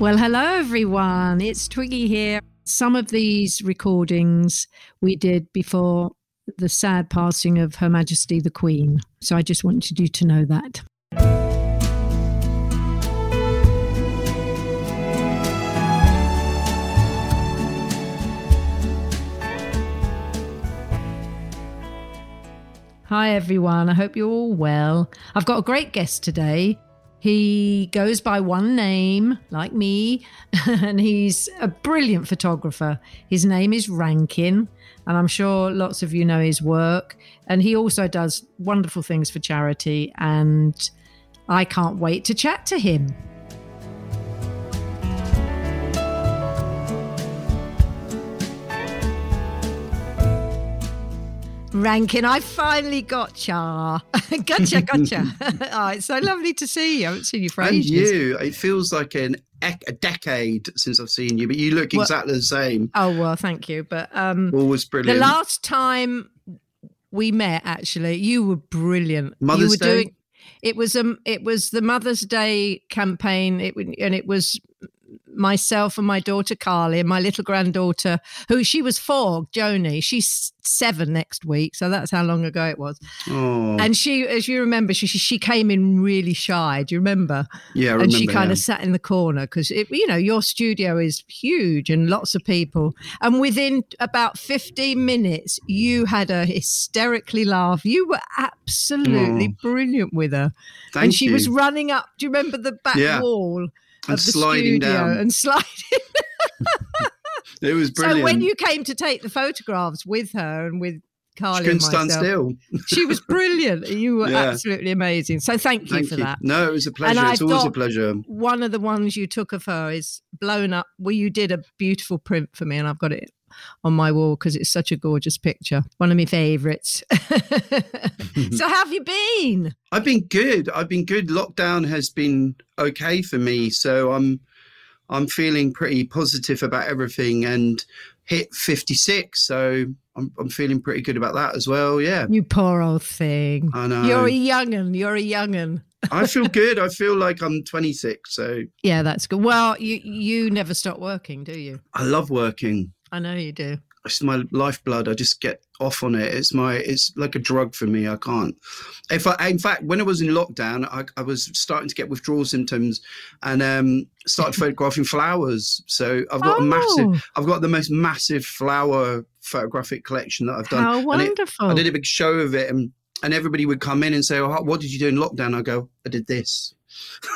Well, hello everyone. It's Twiggy here. Some of these recordings we did before the sad passing of Her Majesty the Queen. So I just wanted you to know that. Hi everyone. I hope you're all well. I've got a great guest today. He goes by one name, like me, and he's a brilliant photographer. His name is Rankin, and I'm sure lots of you know his work. And he also does wonderful things for charity, and I can't wait to chat to him. Rankin, I finally gotcha. gotcha, gotcha. oh, it's so lovely to see you. I haven't seen you for and ages. you, it feels like an a decade since I've seen you, but you look Well- exactly the same. Oh well, thank you. But um, Always brilliant. the last time we met, actually, you were brilliant. you Mother's were Day? doing. It was um, it was the Mother's Day campaign. It and it was myself and my daughter Carly and my little granddaughter, who she was four, Joni. She's seven next week, so that's how long ago it was. oh, And she, as you remember, she she- came in really shy. Do you remember? yeah, I and remember. she kind yeah. of sat in the corner because you know your studio is huge and lots of people and within about 15 minutes you had a hysterically laugh you were absolutely oh. brilliant with her Thank and she you. was running up do you remember the back Yeah. wall and of the sliding studio down. and sliding it was brilliant. so when you came to take the photographs with her and with she Carly couldn't and stand myself, still. she was brilliant you were Yeah. absolutely amazing so thank you Thank for you. that No, it was a pleasure. It's always a pleasure. one of the ones you took of her is blown up. Well, you did a beautiful print for me, and I've got it on my wall because it's such a gorgeous picture. One of my favourites. so, how have you been? I've been good. I've been good. Lockdown has been okay for me, so I'm I'm feeling pretty positive about everything and hit 56, so I'm I'm feeling pretty good about that as well. Yeah. You poor old thing. I know. You're a young'un. You're a young'un. I feel good. I feel like I'm 26, so Yeah, that's good. Well, you you never stop working, do you? I love working. I know you do. It's my lifeblood. I just get off on it. It's my it's like a drug for me. I can't. If I in fact when I was in lockdown, I, I was starting to get withdrawal symptoms and um started photographing flowers. So I've got a Oh. massive I've got the most massive flower photographic collection that I've done. How And it- wonderful. I did a big show of it and and everybody would come in and say, oh, "What did you do in lockdown?" I go, "I did this."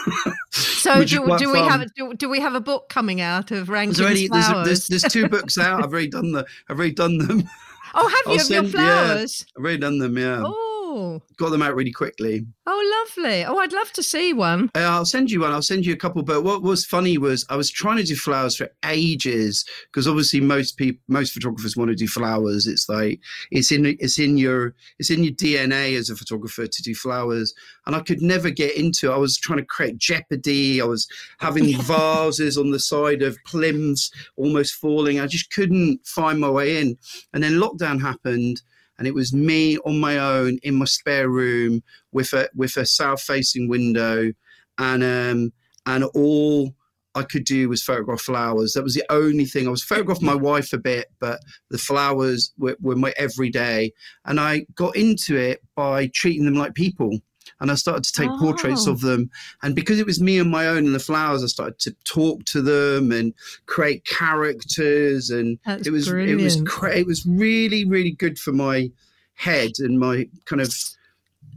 so, do, do we fun. have do, do we have a book coming out of Rankin's There's already there's, flowers? there's, there's two books out. I've already done the I've already done them. oh, have I'll you of your send- yeah. flowers? I've already done them. Yeah, oh, Oh, got them out really quickly. oh, lovely. Oh, I'd love to see one. Uh, I'll send you one. I'll send you a couple. But what was funny was I was trying to do flowers for ages because obviously most people, most photographers want to do flowers. It's like it's in it's in your it's in your DNA as a photographer to do flowers, and I could never get into. it. I was trying to create jeopardy. I was having vases on the side of plimths almost falling. I just couldn't find my way in. And then lockdown happened. And it was me on my own in my spare room with a with a south facing window and um and all I could do was photograph flowers. That was the only thing. I was photographing my wife a bit, but the flowers were, were my everyday. And I got into it by treating them like people. And I started to take portraits Oh. of them. And because it was me and my own and the flowers, I started to talk to them and create characters. And That's it was it was cra- it was really really good for my head and my kind of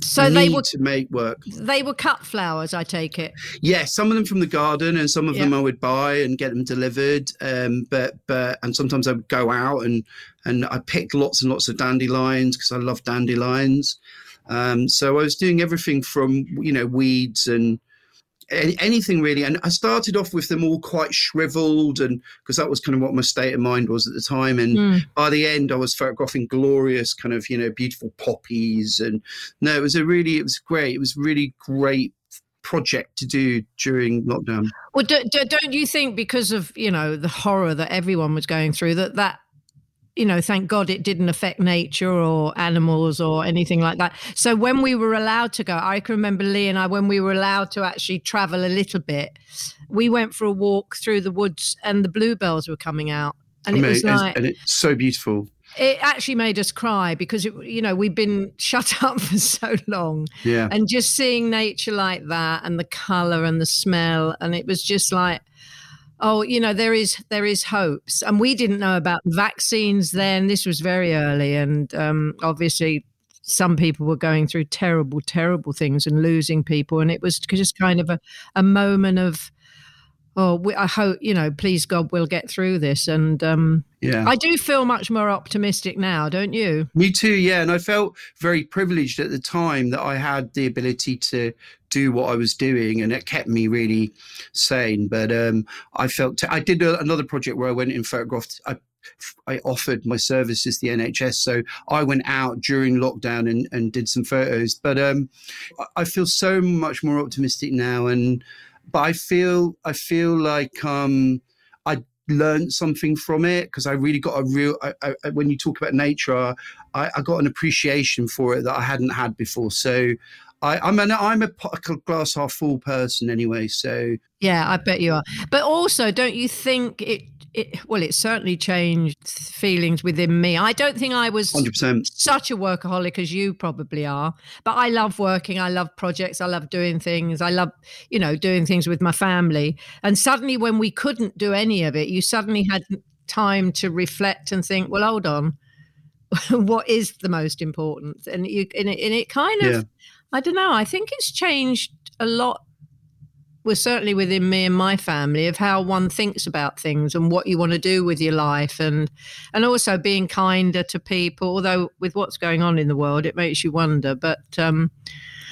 So need they were to make work. they were cut flowers. I take it. Yeah, some of them from the garden, and some of them I would buy and get them delivered. Um, but but and sometimes I would go out and and I picked lots and lots of dandelions because I love dandelions. Um, so I was doing everything from you know weeds and anything really. And I started off with them all quite shriveled, and because that was kind of what my state of mind was at the time. And Mm. by the end, I was photographing glorious, kind of you know beautiful poppies. And no, it was a really, it was great. It was really great project to do during lockdown. Well, do, do, don't you think because of you know the horror that everyone was going through that that you know thank God it didn't affect nature or animals or anything like that. So when we were allowed to go, I can remember Lee and I when we were allowed to actually travel a little bit, we went for a walk through the woods and the bluebells were coming out, and I it was like and it's so beautiful. it actually made us cry because it, you know we've been shut up for so long Yeah. and just seeing nature like that and the color and the smell and it was just like oh you know there is there is hopes. And we didn't know about vaccines then. This was very early and um, obviously some people were going through terrible terrible things and losing people. And it was just kind of a, a moment of oh we, i hope you know please god we'll get through this and um, Yeah. I do feel much more optimistic now, don't you? Me too, yeah. And I felt very privileged at the time that I had the ability to do what I was doing, and it kept me really sane. But um, I felt t- I did a, another project where I went and photographed. I, I offered my services to the NHS, so I went out during lockdown and, and did some photos. But um, I- I feel so much more optimistic now, and but I feel I feel like um, I learned something from it because I really got a real. I, I, when you talk about nature, I, I got an appreciation for it that I hadn't had before. So I, I'm an I'm a glass half full person anyway. So Yeah, I bet you are. But also, don't you think it? It well, it certainly changed feelings within me. I don't think I was hundred percent. such a workaholic as you probably are, but I love working. I love projects. I love doing things. I love, you know, doing things with my family. And suddenly, when we couldn't do any of it, you suddenly had time to reflect and think, well, hold on, what is the most important? And you, and it, and it kind of, Yeah. I don't know. I think it's changed a lot. Well, certainly within me and my family, of how one thinks about things and what you want to do with your life, and and also being kinder to people. Although with what's going on in the world, it makes you wonder. But um,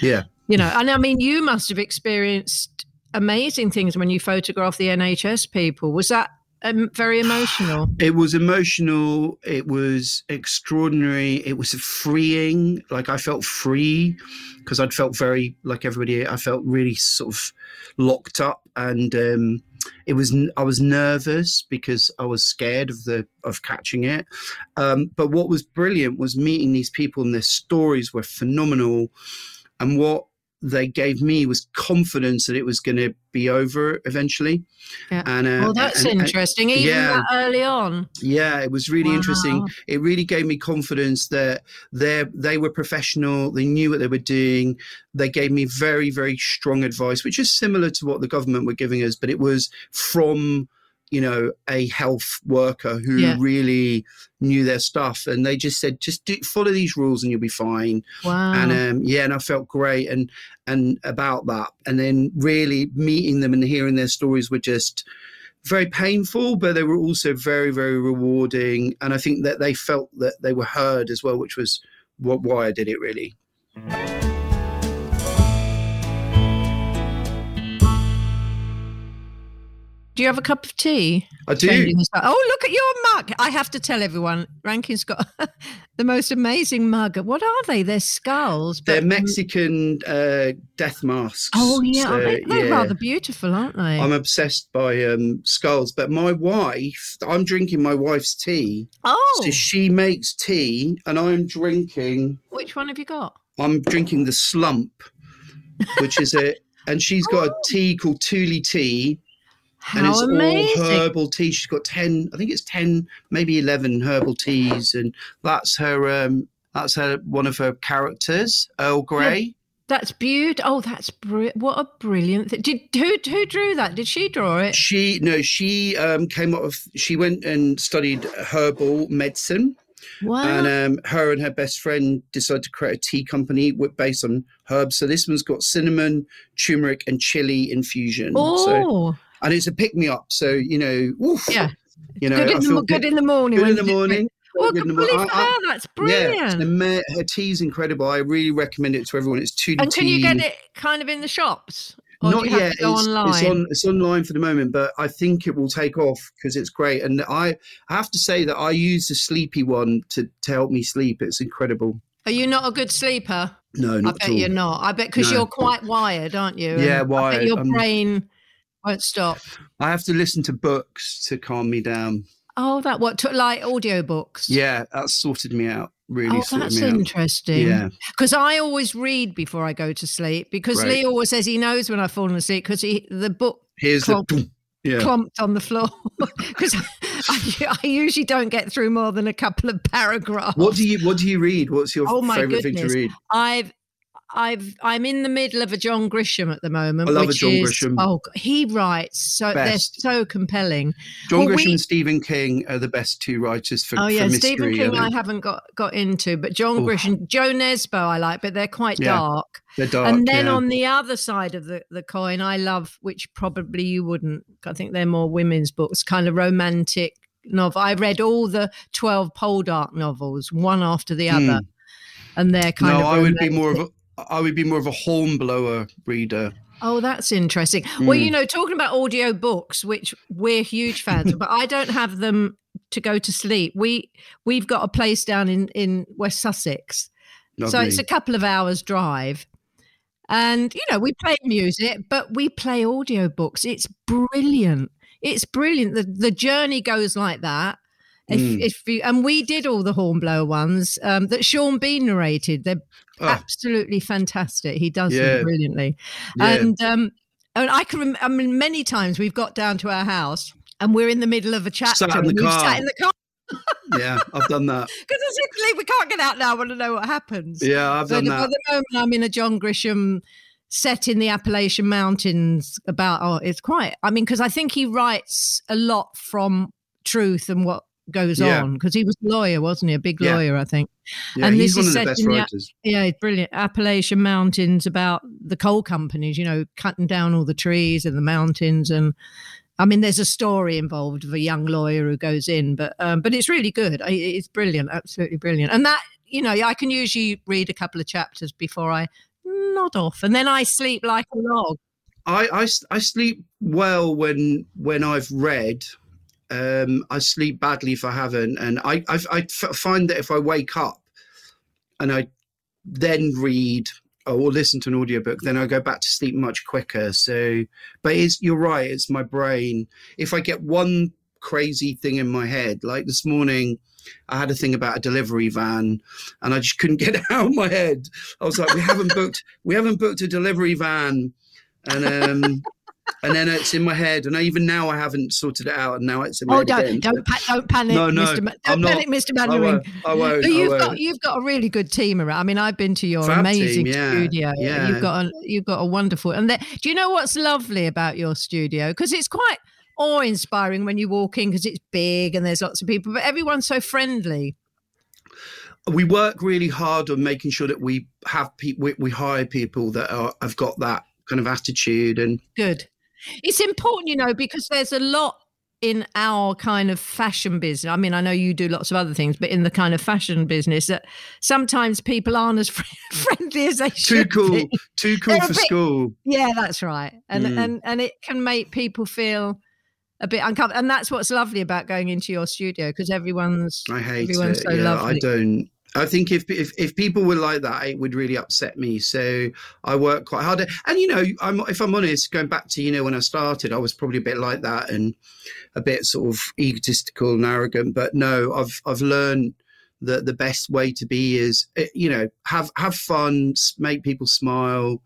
Yeah. you know, and I mean, you must have experienced amazing things when you photograph the NHS people. Was that um, very emotional? It was emotional. It was extraordinary. It was freeing. Like I felt free because I'd felt very like everybody. I felt really sort of locked up, and um, it was. I was nervous because I was scared of the of catching it. Um, but what was brilliant was meeting these people, and their stories were phenomenal. And what they gave me was confidence that it was going to be over eventually. Yeah. And uh, well, that's and- and- interesting. Even yeah. that early on. yeah, it was really interesting. It really gave me confidence that they they were professional. They knew what they were doing. They gave me very very strong advice, which is similar to what the government were giving us, but it was from you know a health worker who Yeah. really knew their stuff, and they just said just do, follow these rules and you'll be fine Wow. and um, yeah, and I felt great and and about that, and then really meeting them and hearing their stories were just very painful, but they were also very very rewarding, and I think that they felt that they were heard as well, which was what why I did it really. Do you have a cup of tea? I do. Changing the style. Oh, look at your mug. I have to tell everyone, Rankin's got the most amazing mug. What are they? They're skulls. They're Mexican uh, death masks. Oh, yeah. so, they, they're yeah. rather beautiful, aren't they? I'm obsessed by um, skulls, but my wife, I'm drinking my wife's tea. oh, So she makes tea, and I'm drinking which one have you got? I'm drinking the slump, which is a, and she's got a tea called Tuuli tea, and it's amazing. all herbal tea. She's got ten, I think it's ten, maybe eleven herbal teas, and that's her. um That's her one of her characters, Earl Grey. That's beautiful. Oh, that's br- what a brilliant thing. Did who who drew that? Did she draw it? She no, she um came up of. She went and studied herbal medicine. Wow. And um, her and her best friend decided to create a tea company with, based on herbs. So this one's got cinnamon, turmeric, and chili infusion. So, oh, and it's a pick me up. So you know, oof, yeah. you know, good, in the, good in the morning. good in the you do it. morning. Well, good oh, good in the for morning. I- I- her. That's brilliant. ma- her tea's incredible. I really recommend it to everyone. It's two and can you get it kind of in the shops? Or Not do you have yet. it's, online? it's on. It's online for the moment, but I think it will take off because it's great. And I, I have to say that I use the sleepy one to to help me sleep. It's incredible. Are you not a good sleeper? No, I bet you're not. I bet because No. you're quite wired, aren't you? Yeah, And I wired. bet your brain won't stop. I have to listen to books to calm me down. Oh, that what took like audiobooks. Yeah, that sorted me out. Really Oh, that's out. interesting. Yeah. Because I always read before I go to sleep because Great. Lee always says he knows when I've fallen asleep because he the book Here's Clomp. the. Yeah. clumped on the floor. Because I, I usually don't get through more than a couple of paragraphs. What do you What do you read? What's your Oh, my favorite thing to read? I've I've I'm in the middle of a John Grisham at the moment. I love a John is, Grisham. Oh, he writes so Best. they're so compelling. John Well, Grisham we- and Stephen King are the best two writers for, Oh for yeah, mystery. Stephen King I think. haven't got got into, but John Oof. Grisham, Jo Nesbø I like, but they're quite Yeah, dark. They're dark. and then yeah. on the other side of the, the coin, I love, which probably you wouldn't. I think they're more women's books, kind of romantic novel. I read all the twelve Poldark novels, one after the other, and they're kind Hmm. no, of. I would be more of a. I would be more of a hornblower reader. Oh, that's interesting. Well, Mm. you know, talking about audio books, which we're huge fans of, but I don't have them to go to sleep. We we've got a place down in in West Sussex, so it's a couple of hours drive. And you know, we play music, but we play audio books. It's brilliant. It's brilliant. The the journey goes like that. If, Mm. if you, and we did all the Hornblower ones um, that Sean Bean narrated. They're Oh, absolutely fantastic. He does Yeah. them brilliantly. yeah. And um, and I can. Rem- I mean, many times we've got down to our house and we're in the middle of a chat. Sat in the car. Sat in the car yeah, I've done that. because we can't get out now. I want to know what happens. Yeah, I've But done at that. the moment, I'm in a John Grisham set in the Appalachian Mountains about. Oh, it's quite. I mean, because I think he writes a lot from truth and what goes Yeah. on. Because he was a lawyer, wasn't he? A big Yeah. lawyer, I think. Yeah, and he's this one is of the best in the- writers. Yeah, it's brilliant. Appalachian Mountains about the coal companies, you know, cutting down all the trees and the mountains. And I mean, there's a story involved of a young lawyer who goes in, but um, but it's really good. It's brilliant, absolutely brilliant. And that, you know, I can usually read a couple of chapters before I nod off, and then I sleep like a log. I I sleep well when when I've read. Um, I sleep badly if I haven't, and I I, find that if I wake up and I then read or listen to an audiobook, then I go back to sleep much quicker. So, but it's you're right. It's my brain. If I get one crazy thing in my head, like this morning, I had a thing about a delivery van, and I just couldn't get it out of my head. I was like, we haven't booked, we haven't booked a delivery van, and um, and then it's in my head, and even now I haven't sorted it out, and now it's in my Oh, head don't don't pa- don't panic, No, no, Mr. Ma- I'm don't not. panic, Mr. I won't. I won't. But you've won't. got you've got a really good team around. I mean, I've been to your Fab amazing team, yeah, studio. yeah. You've got a you've got a wonderful. And do you know what's lovely about your studio? Because it's quite awe inspiring when you walk in because it's big and there's lots of people, but everyone's so friendly. we work really hard on making sure that we have people we, we hire people that are, have got that kind of attitude and Good. It's important, you know, because there's a lot in our kind of fashion business. I mean, I know you do lots of other things, but in the kind of fashion business, that sometimes people aren't as friendly as they too should cool be. too cool They're for bit- school Yeah, that's right. And Mm. and and it can make people feel a bit uncomfortable. And that's what's lovely about going into your studio because everyone's i hate everyone's it so yeah lovely. i don't I think if, if if people were like that, it would really upset me. So I work quite hard. And you know, I'm if I'm honest, going back to you know when I started, I was probably a bit like that and a bit sort of egotistical and arrogant. But no, I've I've learned that the best way to be is eh, you know have have fun, make people smile,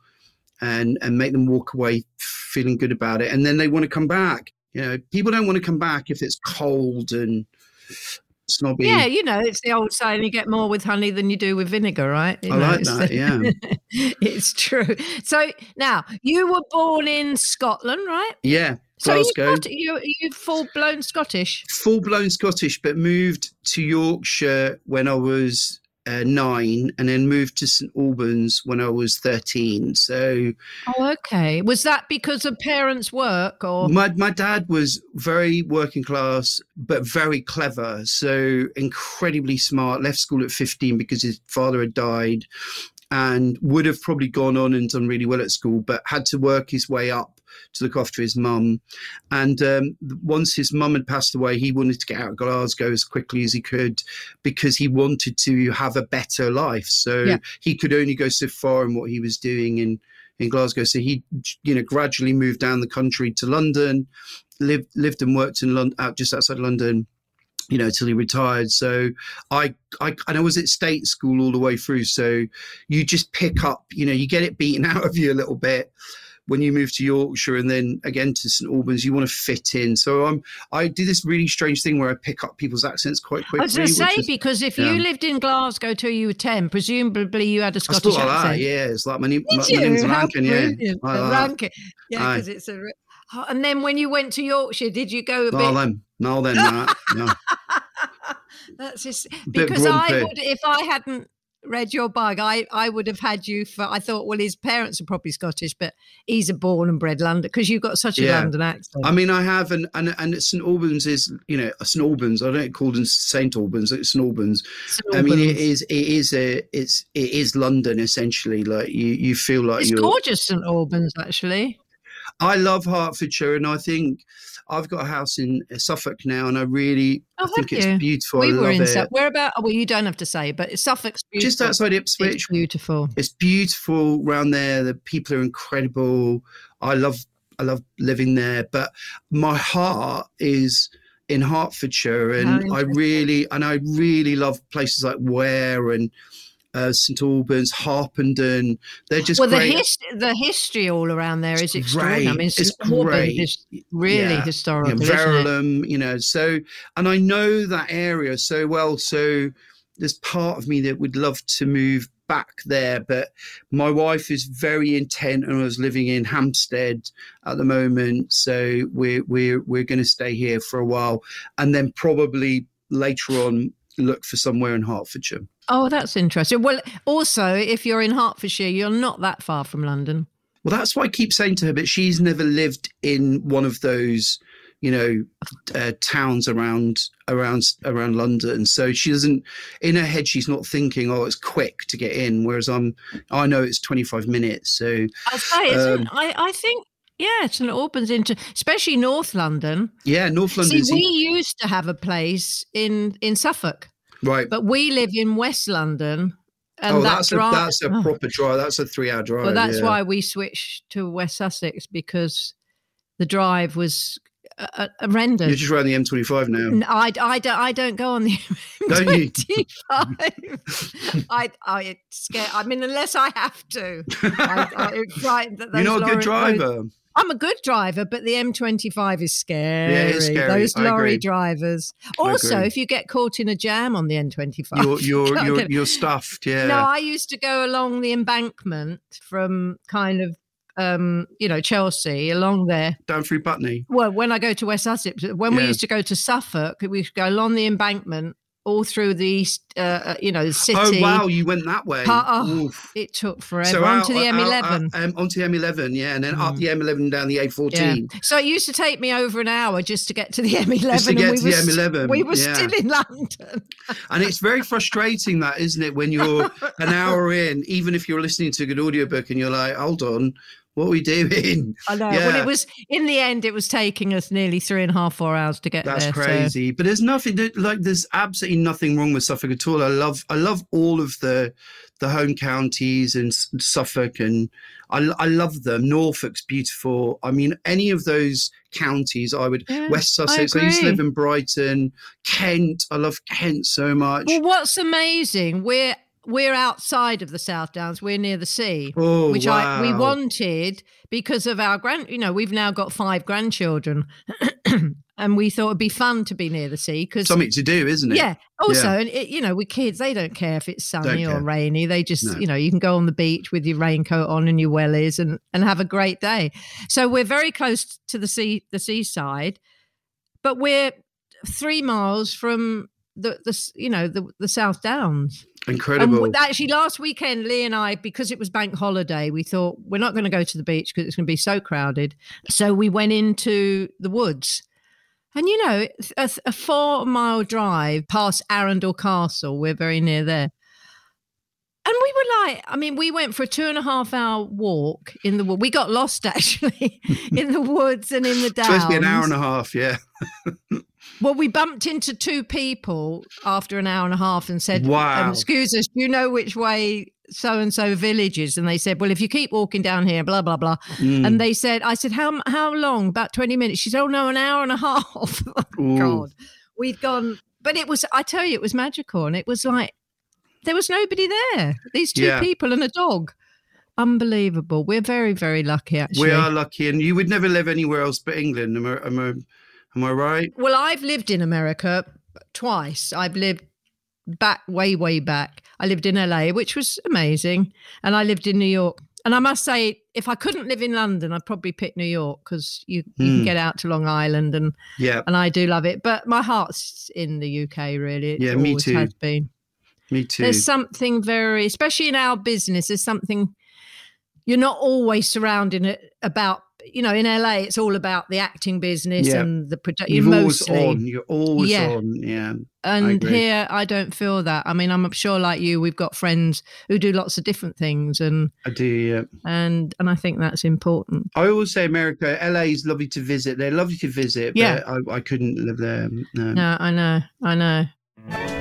and and make them walk away feeling good about it, and then they want to come back. You know, people don't want to come back if it's cold and snobby. yeah, you know, it's the old saying: you get more with honey than you do with vinegar, right? You I know, like that. Yeah. it's true. So now you were born in Scotland, right? Yeah. So Glasgow. you you full blown Scottish. Full blown Scottish, but moved to Yorkshire when I was uh, nine, and then moved to St Albans when I was thirteen. So Oh, okay. Was that because of parents' work or? my my dad was very working class, but very clever. So incredibly smart. Left school at fifteen because his father had died, and would have probably gone on and done really well at school, but had to work his way up to look after his mum. And um, once his mum had passed away, he wanted to get out of Glasgow as quickly as he could because he wanted to have a better life. So Yeah. he could only go so far in what he was doing in in Glasgow. So he, you know, gradually moved down the country to London, lived lived and worked in London, out just outside London. You know, till he retired. So I, I, and I was at state school all the way through. So you just pick up, you know, you get it beaten out of you a little bit when you move to Yorkshire and then again to St Albans. You want to fit in. So I'm, I do this really strange thing where I pick up people's accents quite quickly. I was going to say is- because if yeah. you lived in Glasgow till you were ten, presumably you had a Scottish like that, accent. yeah. It's like my name, Did my, my name's Rankin, yeah. like. Rankin. Yeah, because it's a. Oh, And then when you went to Yorkshire, did you go a No, bit? then, no, then, Matt. No. That's just because I would, if I hadn't read your bug, I I would have had you for. I thought, well, his parents are probably Scottish, but he's a born and bred London because you've got such a Yeah. London accent. I mean, I have, and and and St Albans is, you know, uh, St Albans. I don't call them Saint Albans. It's St Albans. St I mean, it is, it is a, it's, it is London essentially. Like you, you feel like It's you're. gorgeous, St Albans, actually. I love Hertfordshire, and I think I've got a house in uh, Suffolk now, and I really, Oh, I think have it's beautiful. we I were in. Suffolk. Where about? Well, you don't have to say, but Suffolk's beautiful. Just outside Ipswich, It's beautiful. it's beautiful around there. The people are incredible. I love I love living there, but my heart is in Hertfordshire, and I really and I really love places like Ware and uh, St Albans, Harpenden. They're just well, the, great. his- the history all around there is extraordinary. I mean. St It's Albans great. is really Yeah. historical. you know, isn't it? Verulam, you know. So, and I know that area so well. So, there's part of me that would love to move back there, but my wife is very intent on us living in Hampstead at the moment. So we're we're we're going to stay here for a while, and then probably later on look for somewhere in Hertfordshire. Oh, that's interesting. Well, also, if you're in Hertfordshire, you're not that far from London. Well, that's what I keep saying to her, but she's never lived in one of those, you know, uh, towns around around around London. So she doesn't, in her head, she's not thinking, "Oh, it's quick to get in." Whereas I'm, I know it's 25 minutes. So I say, Um, I? I think. Yeah, St Albans into especially North London. yeah, North London, See, we used to have a place in in Suffolk, right? but we live in West London, and oh, that that's drive. a that's a oh, proper drive. That's a three-hour drive. well, that's yeah. why we switched to West Sussex because the drive was uh, uh, horrendous. you're just around the M25 now. I, I, don't, I don't go on the Don't you? M25. I, I it's scare. I mean, unless I have to. I, I, that You're not a good driver. I'm a good driver, but the M25 is scary. it's scary. Those I lorry agree. drivers. Also, if you get caught in a jam on the M25, You're you're you're, you're stuffed. Yeah. no, I used to go along the embankment from kind of, um, you know, Chelsea along there. Down through Putney. Well, when I go to West Sussex, when we used to go to Suffolk, we used to go along the embankment all through the east, uh, uh, you know, the city. Oh wow, you went that way. Oh, It took forever So onto the out- M11. out- um, onto the M11, yeah, and then up Mm. the M11 down the. A14. Yeah. So it used to take me over an hour just to get to the M11. Just to and get we to were the st- M11. we were yeah. still in London. And it's very frustrating that, isn't it, when you're an hour in, even if you're listening to a good audiobook and you're like, hold on, what are we doing? I know. Well, it was in the end. It was taking us nearly three and a half, four hours to get That's there. so- crazy. But there's nothing like there's absolutely nothing wrong with Suffolk at all. I love I love all of the the home counties and Suffolk and I, I love them. Norfolk's beautiful. I mean, any of those counties, I would Yeah, West Sussex. I, used to live in Brighton, Kent. I love Kent so much. Well, what's amazing, we're we're outside of the South Downs. We're near the sea, oh, which I we wanted because of our grand. You know, we've now got five grandchildren, and we thought it'd be fun to be near the sea because Something to do, isn't it? yeah. Also, Yeah. and it, you know, with kids, they don't care if it's sunny or rainy. They just, No. you know, you can go on the beach with your raincoat on and your wellies and and have a great day. So we're very close to the sea, the seaside, but we're three miles from the the you know the the South Downs. Incredible. And actually, last weekend, Lee and I, because it was bank holiday, we thought we're not going to go to the beach because it's going to be so crowded. So we went into the woods. And you know, a, a four mile drive past Arundel Castle, we're very near there. And we were like, I mean, we went for a two and a half hour walk in the wood. We got lost actually in the woods and in the downs. Supposed to be an hour and a half, yeah. Well, we bumped into two people after an hour and a half and said, Wow. um, Excuse us, do you know which way so and so village is? And they said, Well, if you keep walking down here, blah, blah, blah. Mm. And they said, I said, How how long? About 20 minutes. She said, Oh, no, an hour and a half. Oh, God. We'd gone, but it was, I tell you, it was magical. And it was like, there was nobody there. These two Yeah. people and a dog. Unbelievable. We're very, very lucky, actually. We are lucky, and you would never live anywhere else but England. Am I, am I, am I right? Well, I've lived in America twice. I've lived back way, way back. I lived in LA, which was amazing, and I lived in New York. And I must say, if I couldn't live in London, I'd probably pick New York because you, you can Hmm. get out to Long Island, and Yeah, and I do love it. But my heart's in the UK, really. It Yeah, me too. Has been. me too. There's something very, especially in our business, there's something you're not always surrounding it about. You know, in LA, it's all about the acting business Yeah. and the production. You're always on. You're always Yeah. on. Yeah. and agree. here I don't feel that. I mean, I'm sure like you, we've got friends who do lots of different things, and I do. Yeah. and and I think that's important. I always say America, LA is lovely to visit. They're lovely to visit, Yeah. but I, I couldn't live there. No. No, I know, I know.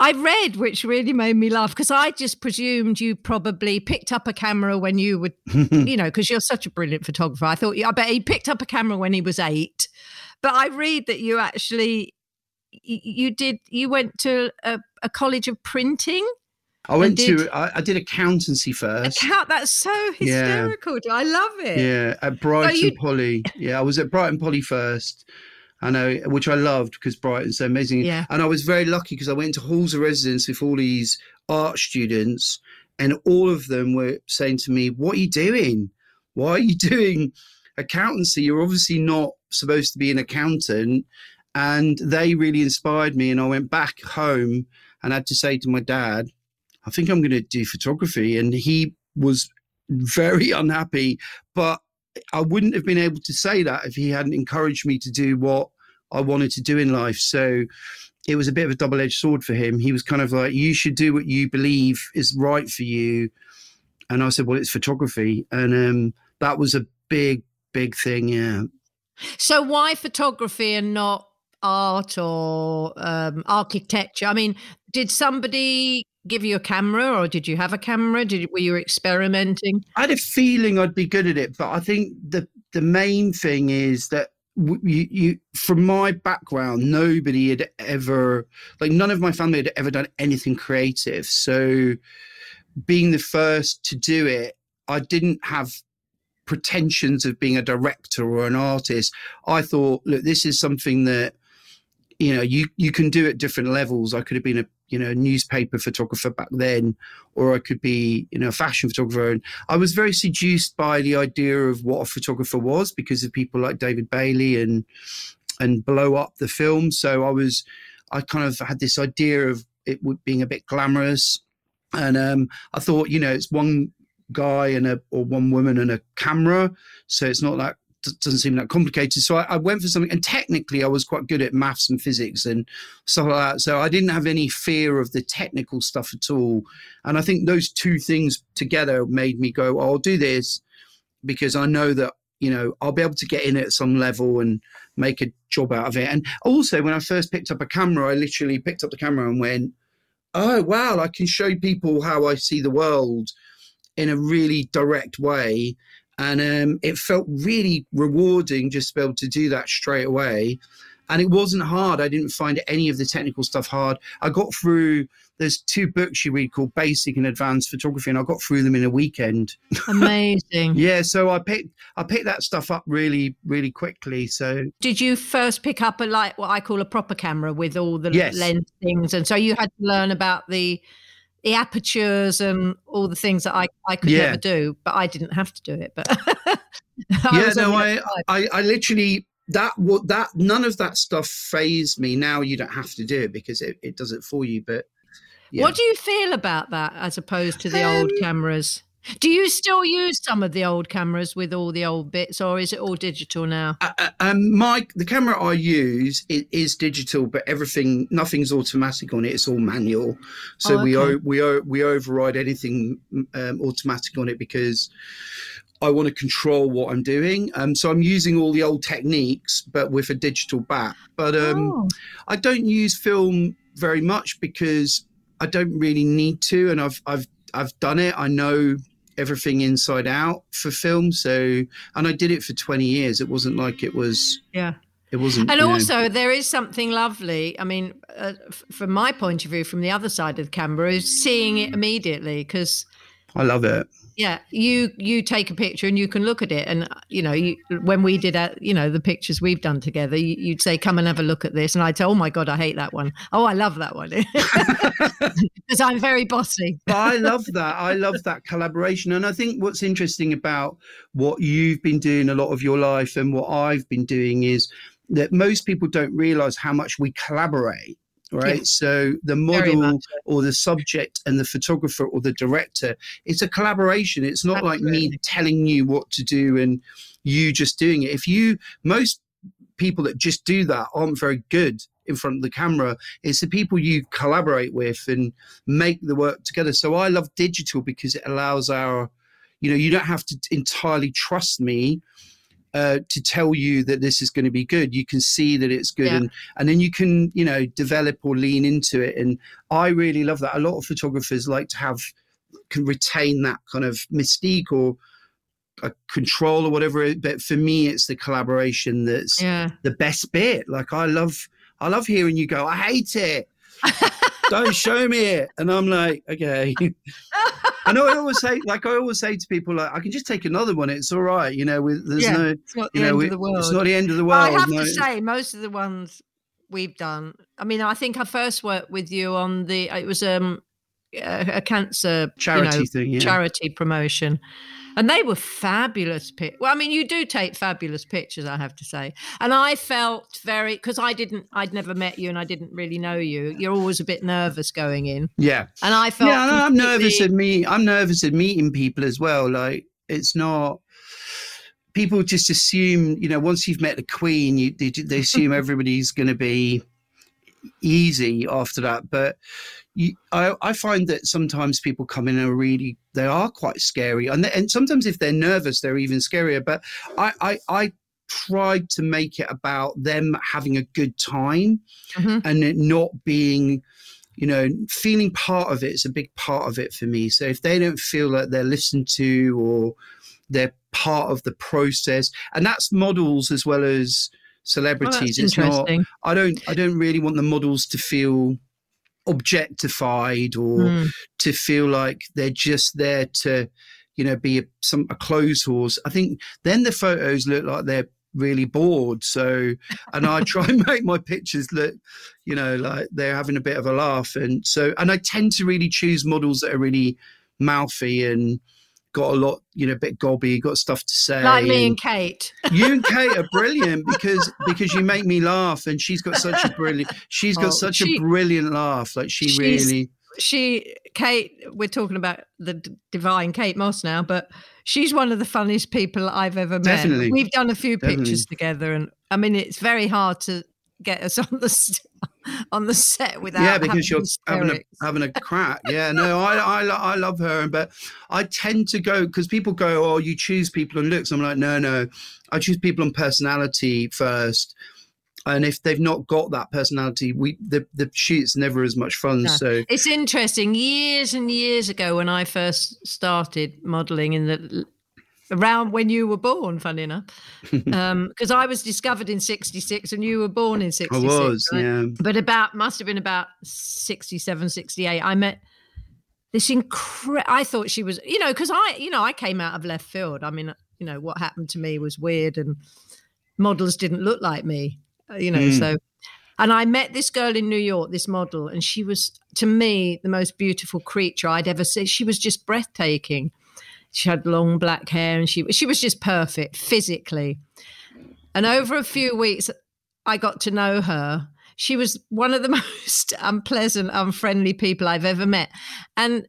I read, which really made me laugh because I just presumed you probably picked up a camera when you were, you know, because you're such a brilliant photographer. I thought, I bet he picked up a camera when he was eight. But I read that you actually, you did, you went to a, a college of printing. I went did- to, I, I did accountancy first. Account, that's so Yeah. hysterical. I love it. Yeah, at Brighton you- Poly. Yeah, I was at Brighton Poly first. I know, which I loved because Brighton's so amazing. Yeah. And I was very lucky because I went to halls of residence with all these art students, and all of them were saying to me, What are you doing? Why are you doing accountancy? You're obviously not supposed to be an accountant. And they really inspired me. And I went back home and had to say to my dad, I think I'm going to do photography. And he was very unhappy. But I wouldn't have been able to say that if he hadn't encouraged me to do what I wanted to do in life. So it was a bit of a double edged sword for him. He was kind of like, you should do what you believe is right for you. And I said, well, it's photography. And um, that was a big, big thing. Yeah. So why photography and not art or um, architecture? I mean, did somebody give you a camera or did you have a camera? Did were you experimenting? I had a feeling I'd be good at it, but I think the the main thing is that you, you from my background, nobody had ever like none of my family had ever done anything creative. So being the first to do it, I didn't have pretensions of being a director or an artist. I thought, look, this is something that you know you you can do at different levels. I could have been a you know newspaper photographer back then, or I could be you know a fashion photographer. And I was very seduced by the idea of what a photographer was because of people like David Bailey and and blow up the film. So I was I kind of had this idea of it being a bit glamorous, and um, I thought you know it's one guy and a or one woman and a camera, so it's not that doesn't seem that complicated. So I, I, went for something, and technically, I was quite good at maths and physics and stuff like that. So I didn't have any fear of the technical stuff at all. And I think those two things together made me go, oh, "I'll do this," because I know that you know I'll be able to get in at some level and make a job out of it. And also, when I first picked up a camera, I literally picked up the camera and went, "Oh wow, I can show people how I see the world." in a really direct way and um, it felt really rewarding just to be able to do that straight away. And it wasn't hard. I didn't find any of the technical stuff hard. I got through. There's two books you read called Basic and Advanced Photography, and I got through them in a weekend. Amazing. yeah, so I picked I picked that stuff up really really quickly. So did you first pick up a like what I call a proper camera with all the yes. lens things, and so you had to learn about the the apertures and all the things that I, I could Yeah. never do, but I didn't have to do it. But yeah, was no, I. I I literally that what that none of that stuff phased me. Now you don't have to do it because it, it does it for you. But yeah. What do you feel about that as opposed to the old Um, cameras? Do you still use some of the old cameras with all the old bits, or is it all digital now? Uh, uh, um, my the camera I use it is digital, but everything nothing's automatic on it. It's all manual. So Oh, we okay. o- we o- we override anything um, automatic on it because I want to control what I'm doing. Um, so I'm using all the old techniques, but with a digital back. But um, Oh. I don't use film very much because I don't really need to, and I've I've I've done it. I know everything inside out for film. So, and I did it for 20 years. It wasn't like it was. Yeah. It wasn't. And you know- also, there is something lovely. I mean, uh, f- from my point of view, from the other side of the camera, is seeing it immediately because I love it. Yeah you you take a picture and you can look at it and you know you, when we did uh, you know the pictures we've done together you, you'd say come and have a look at this and i'd say oh my god i hate that one. Oh, i love that one because i'm very bossy I love that. I love that collaboration. And I think what's interesting about what you've been doing a lot of your life and what I've been doing is that most people don't realize how much we collaborate. Right. Yeah. So the model or the subject and the photographer or the director, it's a collaboration. It's not like me telling you what to do and you just doing it. If you, most people that just do that aren't very good in front of the camera. It's the people you collaborate with and make the work together. So I love digital because it allows our, you know, you don't have to entirely trust me uh, to tell you that this is going to be good. You can see that it's good, Yeah. and and then you can you know develop or lean into it. And I really love that. A lot of photographers like to have can retain that kind of mystique or a control or whatever. But for me, it's the collaboration that's yeah the best bit. Like I love, I love hearing you go. I hate it. Don't show me it. And I'm like, okay. I know I always say, like I always say to people, like I can just take another one. It's all right. You know, with there's Yeah, no, it's not the you know, end of the world it's not the end of the Well, world. I have no. to say, most of the ones we've done. I mean, I think I first worked with you on the. It was um a, a cancer you Charity know, thing, yeah. charity promotion, and they were fabulous. Pic- well, I mean, you do take fabulous pictures, I have to say. And I felt very because I didn't, I'd never met you, and I didn't really know you. You're always a bit nervous going in, yeah. and I felt. Yeah, I'm nervous at me. I'm nervous at meeting people as well. Like it's not. People just assume, you know, once you've met the Queen, you they, they assume everybody's going to be easy after that. But you, I, I find that sometimes people come in and are really they are quite scary, and they, and sometimes if they're nervous, they're even scarier. But I I, I tried to make it about them having a good time Mhm. and it not being you know, feeling part of it is a big part of it for me. So if they don't feel like they're listened to or they're part of the process, and that's models as well as Oh, celebrities. that's it's not. I don't. I don't really want the models to feel objectified or Mm. to feel like they're just there to, you know, be a, some a clothes horse. I think then the photos look like they're really bored. So, and I try and make my pictures look, you know, like they're having a bit of a laugh. And so, and I tend to really choose models that are really mouthy and got a lot, you know, a bit gobby, got stuff to say. Like me and- Kate. you and Kate are brilliant because because you make me laugh, and she's got such a brilliant. She's got Oh, such she- a brilliant laugh. Like she really. she Kate we're talking about the d- divine Kate Moss now but she's one of the funniest people I've ever met. Definitely. We've done a few Definitely. pictures together, and I mean, it's very hard to get us on the st- on the set without yeah, because you're having a having a crack. Yeah, no, I I, I love her, but I tend to go because people go, oh, you choose people on looks. I'm like, no, no, I choose people on personality first. And if they've not got that personality, we the the shoot's never as much fun. No. So It's interesting. Years and years ago, when I first started modelling in the around when you were born, funny enough, because I was discovered in '66 and you were born in 66. I '66. was, right? yeah. But about must have been about 67, 68. I met this incredible. I thought she was, you know, because I, you know, I came out of left field. I mean, you know, what happened to me was weird, and models didn't look like me, uh, you know. Mm. So, and I met this girl in New York, this model, and she was to me the most beautiful creature I'd ever seen. She was just breathtaking. She had long black hair, and she she was just perfect physically. And over a few weeks, I got to know her. She was one of the most unpleasant, unfriendly people I've ever met. And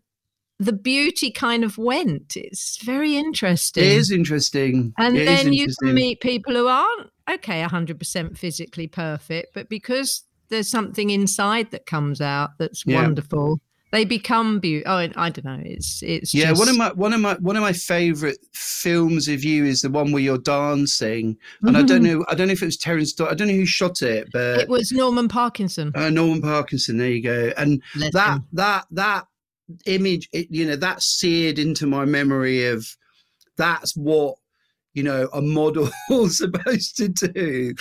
the beauty kind of went. It's very interesting. it is interesting. And It then you can meet people who aren't, okay, 100% physically perfect, but because there's something inside that comes out that's Yeah. wonderful, they become beautiful. Oh, I don't know. It's, it's Yeah, just, one of my one of my one of my favorite films of you is the one where you're dancing, and I don't know I don't know if it was Terence. Daw- I don't know who shot it, but it was Norman Parkinson. uh, Norman Parkinson. There you go, and Bless that him. that that image, it, you know, that seared into my memory of that's what you know a model supposed to do.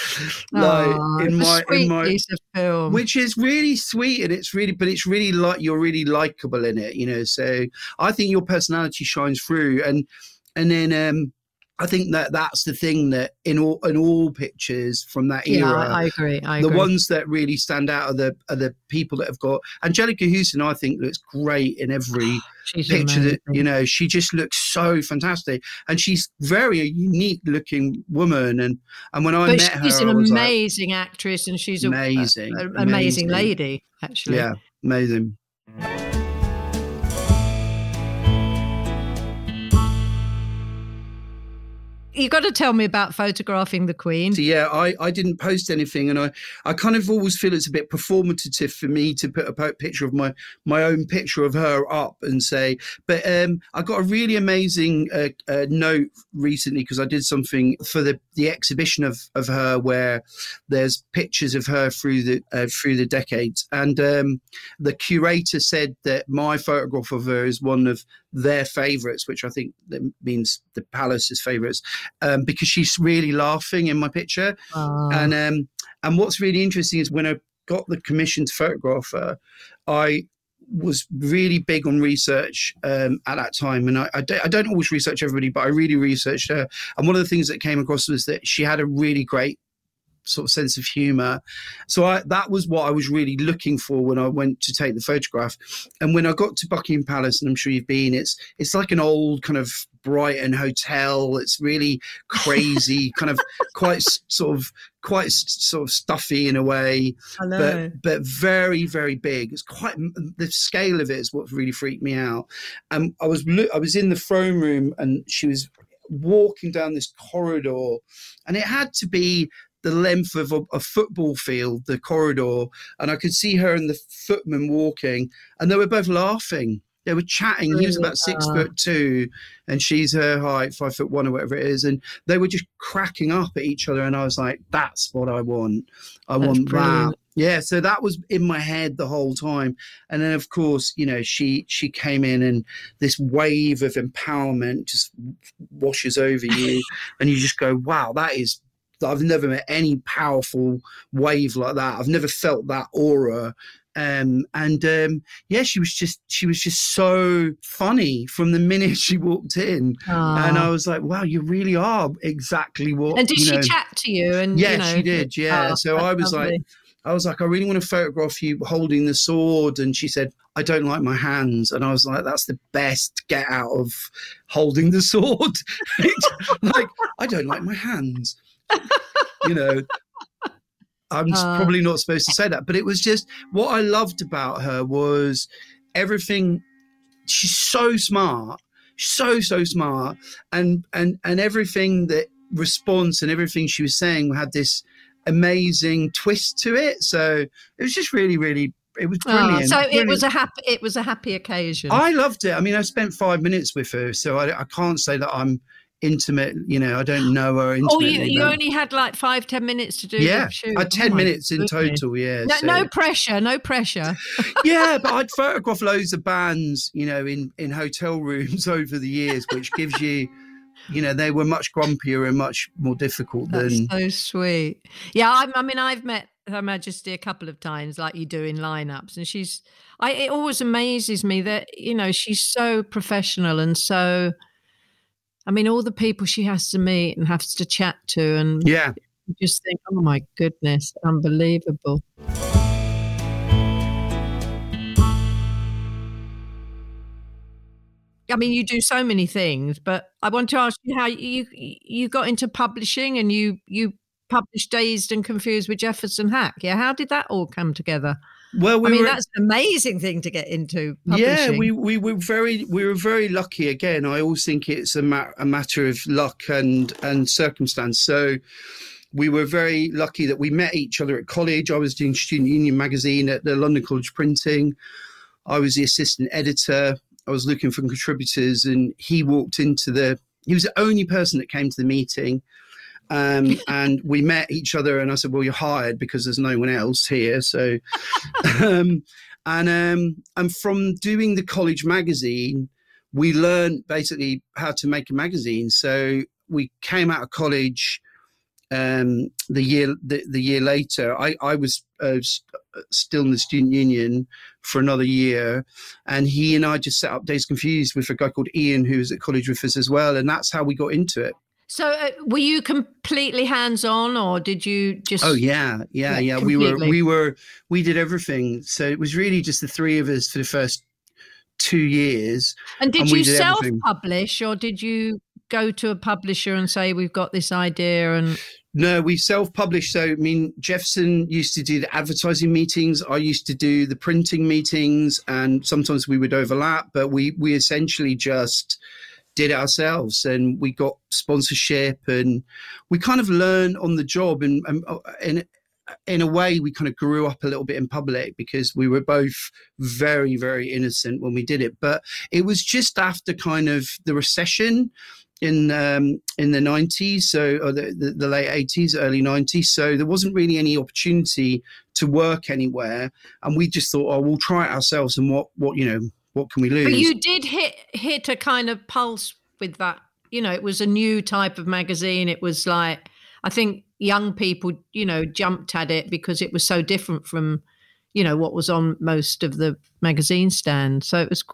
Like Aw, in my in my piece of film. which is really sweet and it's really but it's really like you're really likable in it you know so i think your personality shines through and and then um i think that that's the thing that in all in all pictures from that yeah, era I, I agree. I the agree. ones that really stand out are the are the people that have got Anjelica Huston. I think looks great in every She's picture that you know. She just looks so fantastic, and she's very a unique looking woman. And and when I but met she's her, an I was like, amazing actress and she's a- a- a- amazing amazing. lady, actually. yeah, amazing. You got to tell me about photographing the Queen. Yeah, I, I didn't post anything, and I, I kind of always feel it's a bit performative for me to put a picture of my my own picture of her up and say. But um, I got a really amazing uh, uh, note recently because I did something for the the exhibition of of her where there's pictures of her through the uh, through the decades, and um, the curator said that my photograph of her is one of their favorites, which I think that means the palace's favorites, um, because she's really laughing in my picture. And um, and what's really interesting is when I got the commission to photograph her, I was really big on research um, at that time, and I, I, don't, I don't always research everybody, but I really researched her. And one of the things that came across was that she had a really great sort of sense of humor. So I, that was what I was really looking for when I went to take the photograph. And when I got to Buckingham Palace, and I'm sure you've been, it's it's like an old kind of Brighton hotel. It's really crazy, kind of quite sort of quite sort of stuffy in a way, but but very very big. It's quite the scale of it is what really freaked me out. And I was I was in the throne room, and she was walking down this corridor, and it had to be the length of a, a football field, the corridor, and I could see her and the footman walking, and they were both laughing. They were chatting. He was about six foot two, and she's her height, five foot one or whatever it is, and they were just cracking up at each other. And I was like, "That's what I want. I That's want that." Yeah, so that was in my head the whole time, and then of course, you know, she she came in, and this wave of empowerment just washes over you, and you just go, "Wow, that is." I've never met any powerful wave like that. I've never felt that aura. Um, and um, yeah, she was just she was just so funny from the minute she walked in, and I was like, "Wow, you really are exactly what." and did she know, chat to you? And Yeah, you know, she did. Yeah. Oh, so I was like. I was like, I really want to photograph you holding the sword. And she said, I don't like my hands. And I was like, that's the best get out of holding the sword. like, I don't like my hands. you know, I'm Uh. probably not supposed to say that, but it was just what I loved about her was everything. She's so smart. so so smart, and and and everything that response and everything she was saying had this amazing twist to it. So it was just really really it was Oh, brilliant. so it Brilliant. was a happy it was a happy occasion. I loved it. I mean, I spent five minutes with her, so I, I can't say that I'm intimate. You know, I don't know her intimately. oh, you, you only had like five ten minutes to do. yeah, the shoot. I had Oh ten minutes in goodness. total. Yeah, No, so- no pressure, no pressure. yeah, but I'd photographed loads of bands, you know, in in hotel rooms over the years, which gives you, you know, they were much grumpier and much more difficult That's than. so sweet. Yeah, I, I mean, I've met Her Majesty a couple of times, like you do in lineups, and she's. I it always amazes me that you know she's so professional and so. I mean, all the people she has to meet and has to chat to, and Yeah, you just think, oh my goodness, unbelievable. I mean, you do so many things, but I want to ask you how you you got into publishing and you you published Dazed and Confused with Jefferson Hack. Yeah, how did that all come together? Well, we I mean, were. that's an amazing thing to get into. Yeah, we, we were very we were very lucky. Again, I always think it's a, ma- a matter of luck and and circumstance. So we were very lucky that we met each other at college. I was doing Student Union magazine at the London College Printing. I was the assistant editor. I was looking for contributors, and he walked into the. He was the only person that came to the meeting. Um, and we met each other, and I said, "Well, you're hired because there's no one else here." So, um, and um, and from doing the college magazine, we learned basically how to make a magazine. So we came out of college um, the year the, the year later. I I was uh, still in the student union for another year, and he and I just set up Dazed Confused with a guy called Ian who was at college with us as well, and that's how we got into it. So, uh, were you completely hands on, or did you just? Oh yeah, yeah, Yeah, yeah. We were, we were, we did everything. So it was really just the three of us for the first two years. And did and you did self everything. publish, or did you go to a publisher and say, "We've got this idea"? And No, we self-published. So I mean, Jefferson used to do the advertising meetings. I used to do the printing meetings, and sometimes we would overlap. But we we essentially just did it ourselves, and we got sponsorship, and we kind of learned on the job. And, uh, in in a way, we kind of grew up a little bit in public because we were both very very innocent when we did it. But it was just after kind of the recession in um, in the nineties, so or the, the, the late eighties, early nineties. So there wasn't really any opportunity to work anywhere, and we just thought, oh, we'll try it ourselves, and what what you know, what can we lose? but you did hit hit a kind of pulse with that. You know, it was a new type of magazine. It was like I think young people, you know, jumped at it because it was so different from, you know, what was on most of the magazine stands. So it was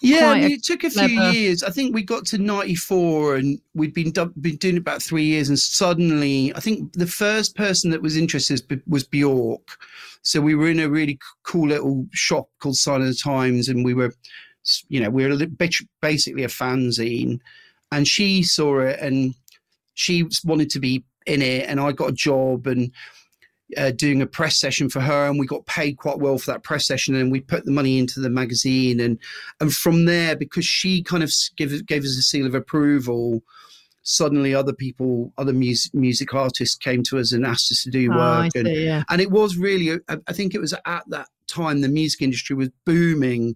Yeah, I mean, it took a few years. I think we got to '94, and we'd been do- been doing it about three years, and suddenly, I think the first person that was interested was Bjork. So we were in a really cool little shop called Sign of the Times, and we were, you know, we were basically a fanzine, and she saw it, and she wanted to be in it, and I got a job, and uh, doing a press session for her, and we got paid quite well for that press session, and we put the money into the magazine, and and from there, because she kind of give, gave us a seal of approval, suddenly other people, other music music artists came to us and asked us to do Oh, work, and see, yeah. and it was really, I I think it was at that time the music industry was booming.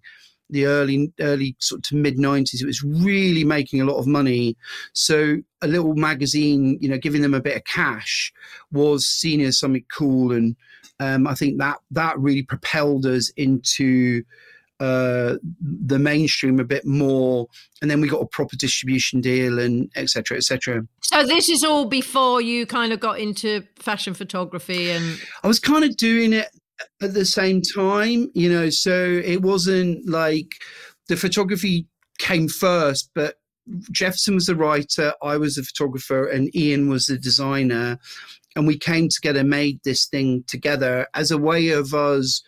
The early, early sort of to mid '90s, it was really making a lot of money. So a little magazine, you know, giving them a bit of cash was seen as something cool, and um, I think that that really propelled us into uh, the mainstream a bit more. And then we got a proper distribution deal, and etc. cetera, et cetera. So this is all before you kind of got into fashion photography and I was kind of doing it at the same time, you know, so it wasn't like the photography came first, but Jefferson was the writer, I was the photographer, and Ian was the designer. And we came together, made this thing together as a way of us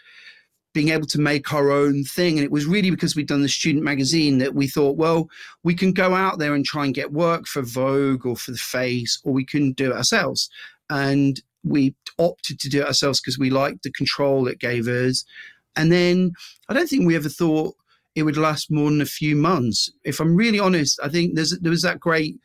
being able to make our own thing. And it was really because we'd done the student magazine that we thought, well, we can go out there and try and get work for Vogue or for The Face, or we can do it ourselves. And we opted to do it ourselves because we liked the control it gave us. And then I don't think we ever thought it would last more than a few months. If I'm really honest, I think there's there was that great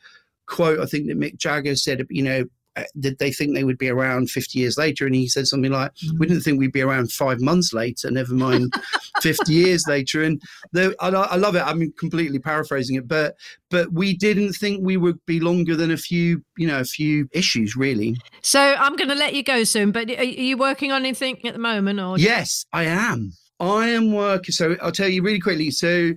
quote I think that Mick Jagger said, you know, Uh, did they think they would be around 50 years later? And he said something like, mm. "We didn't think we'd be around five months later. Never mind 50 years later." And the, I, I love it. I'm completely paraphrasing it, but but we didn't think we would be longer than a few, you know, a few issues, really. So I'm going to let you go soon. But are you working on anything at the moment, or Yes, I am. I am working. So I'll tell you really quickly. So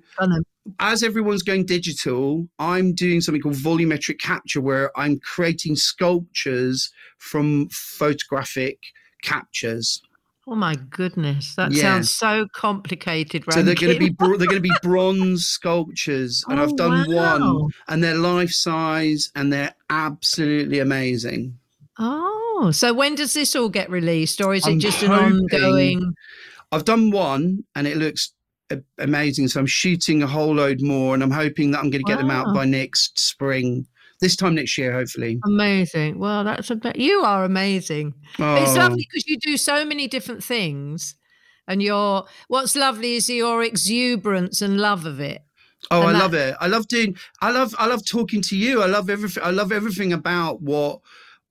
as everyone's going digital, I'm doing something called volumetric capture, where I'm creating sculptures from photographic captures. Oh my goodness, that Yeah. sounds so complicated. So they're going to be Rankin. bro- they're going to be bronze sculptures, and Oh, I've done wow. one, and they're life size, and they're absolutely amazing. Oh, so when does this all get released, or is it I'm just an ongoing? I've done one, and it looks amazing. So I'm shooting a whole load more, and I'm hoping that I'm going to get them out by next spring, this time next year, hopefully. Amazing. Well, that's a bit. You are amazing. Oh, It's lovely because you do so many different things, and your what's lovely is your exuberance and love of it. Oh, I And love it. I love doing. I love. I love talking to you. I love everything. I love everything about what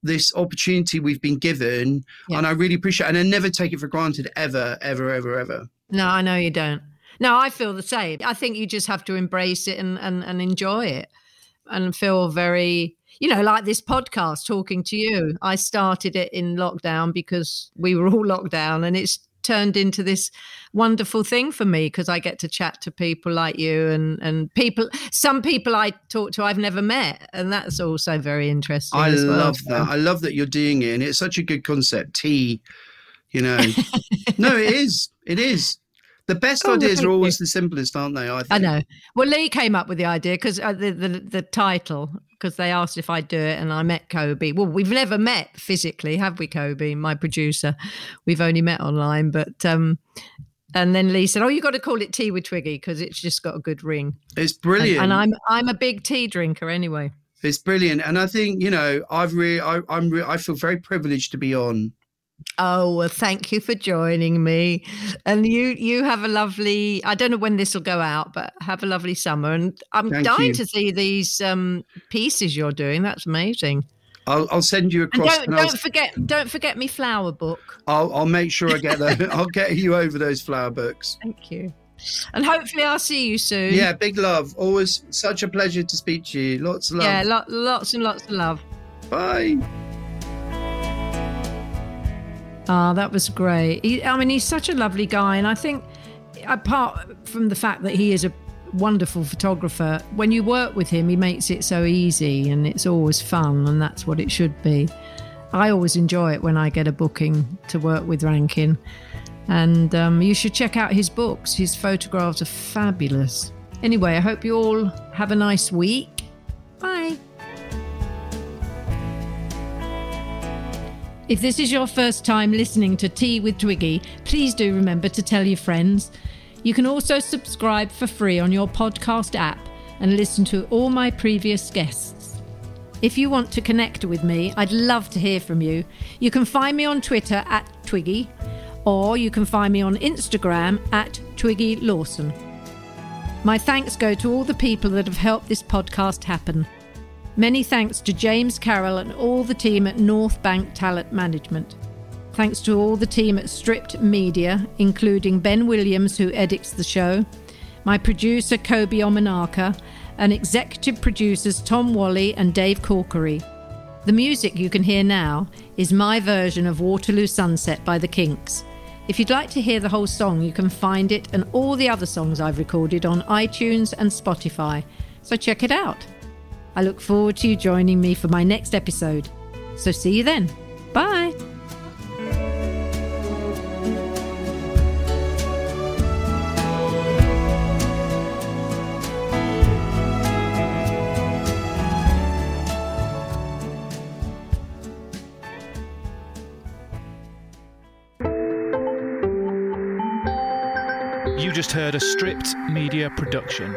this opportunity we've been given, Yeah. and I really appreciate. It. And I never take it for granted, ever, ever, ever, ever. No, I know you don't. No, I feel the same. I think you just have to embrace it and, and, and enjoy it and feel very, you know, like this podcast talking to you. I started it in lockdown because we were all locked down and it's turned into this wonderful thing for me because I get to chat to people like you and, and people, some people I talk to I've never met. And that's also very interesting. I as well. love that. I love that you're doing it, and it's such a good concept. Tea, you know. no, it is. It is. The best Oh, ideas are you. always the simplest, aren't they? I, think. I know. Well, Leigh came up with the idea because uh, the, the the title because they asked if I'd do it, and I met Kobi. Well, we've never met physically, have we, Kobi? My producer. We've only met online, but um, and then Leigh said, "Oh, you've got to call it Tea with Twiggy because it's just got a good ring." It's And, brilliant. and I'm I'm a big tea drinker anyway. It's brilliant, and I think you know I've really, I, I'm, re- I feel very privileged to be on. Oh well, thank you for joining me, and you you have a lovely. I don't know when this will go out, but have a lovely summer, and I'm Thank dying you. to see these um, pieces you're doing. That's amazing. I'll, I'll send you And across. don't and don't forget don't forget me flower book. I'll, I'll make sure I get that. I'll get you over those flower books. Thank you. And hopefully I'll see you soon. Yeah, big love. Always such a pleasure to speak to you. Lots of love. Yeah, lo- lots and lots of love. Bye. Ah, that was great. He, I mean, he's such a lovely guy, and I think apart from the fact that he is a wonderful photographer, when you work with him, he makes it so easy, and it's always fun, and that's what it should be. I always enjoy it when I get a booking to work with Rankin, and um, you should check out his books. His photographs are fabulous. Anyway, I hope you all have a nice week. Bye. If this is your first time listening to Tea with Twiggy, please do remember to tell your friends. You can also subscribe for free on your podcast app and listen to all my previous guests. If you want to connect with me, I'd love to hear from you. You can find me on Twitter at Twiggy, or you can find me on Instagram at Twiggy Lawson. My thanks go to all the people that have helped this podcast happen. Many thanks to James Carroll and all the team at North Bank Talent Management. Thanks to all the team at Stripped Media, including Ben Williams, who edits the show, my producer Kobi Omenaka, and executive producers Tom Whalley and Dave Corkery. The music you can hear now is my version of Waterloo Sunset by the Kinks. If you'd like to hear the whole song, you can find it and all the other songs I've recorded on iTunes and Spotify, so check it out. I look forward to you joining me for my next episode. So see you then. Bye. You just heard a stripped media production.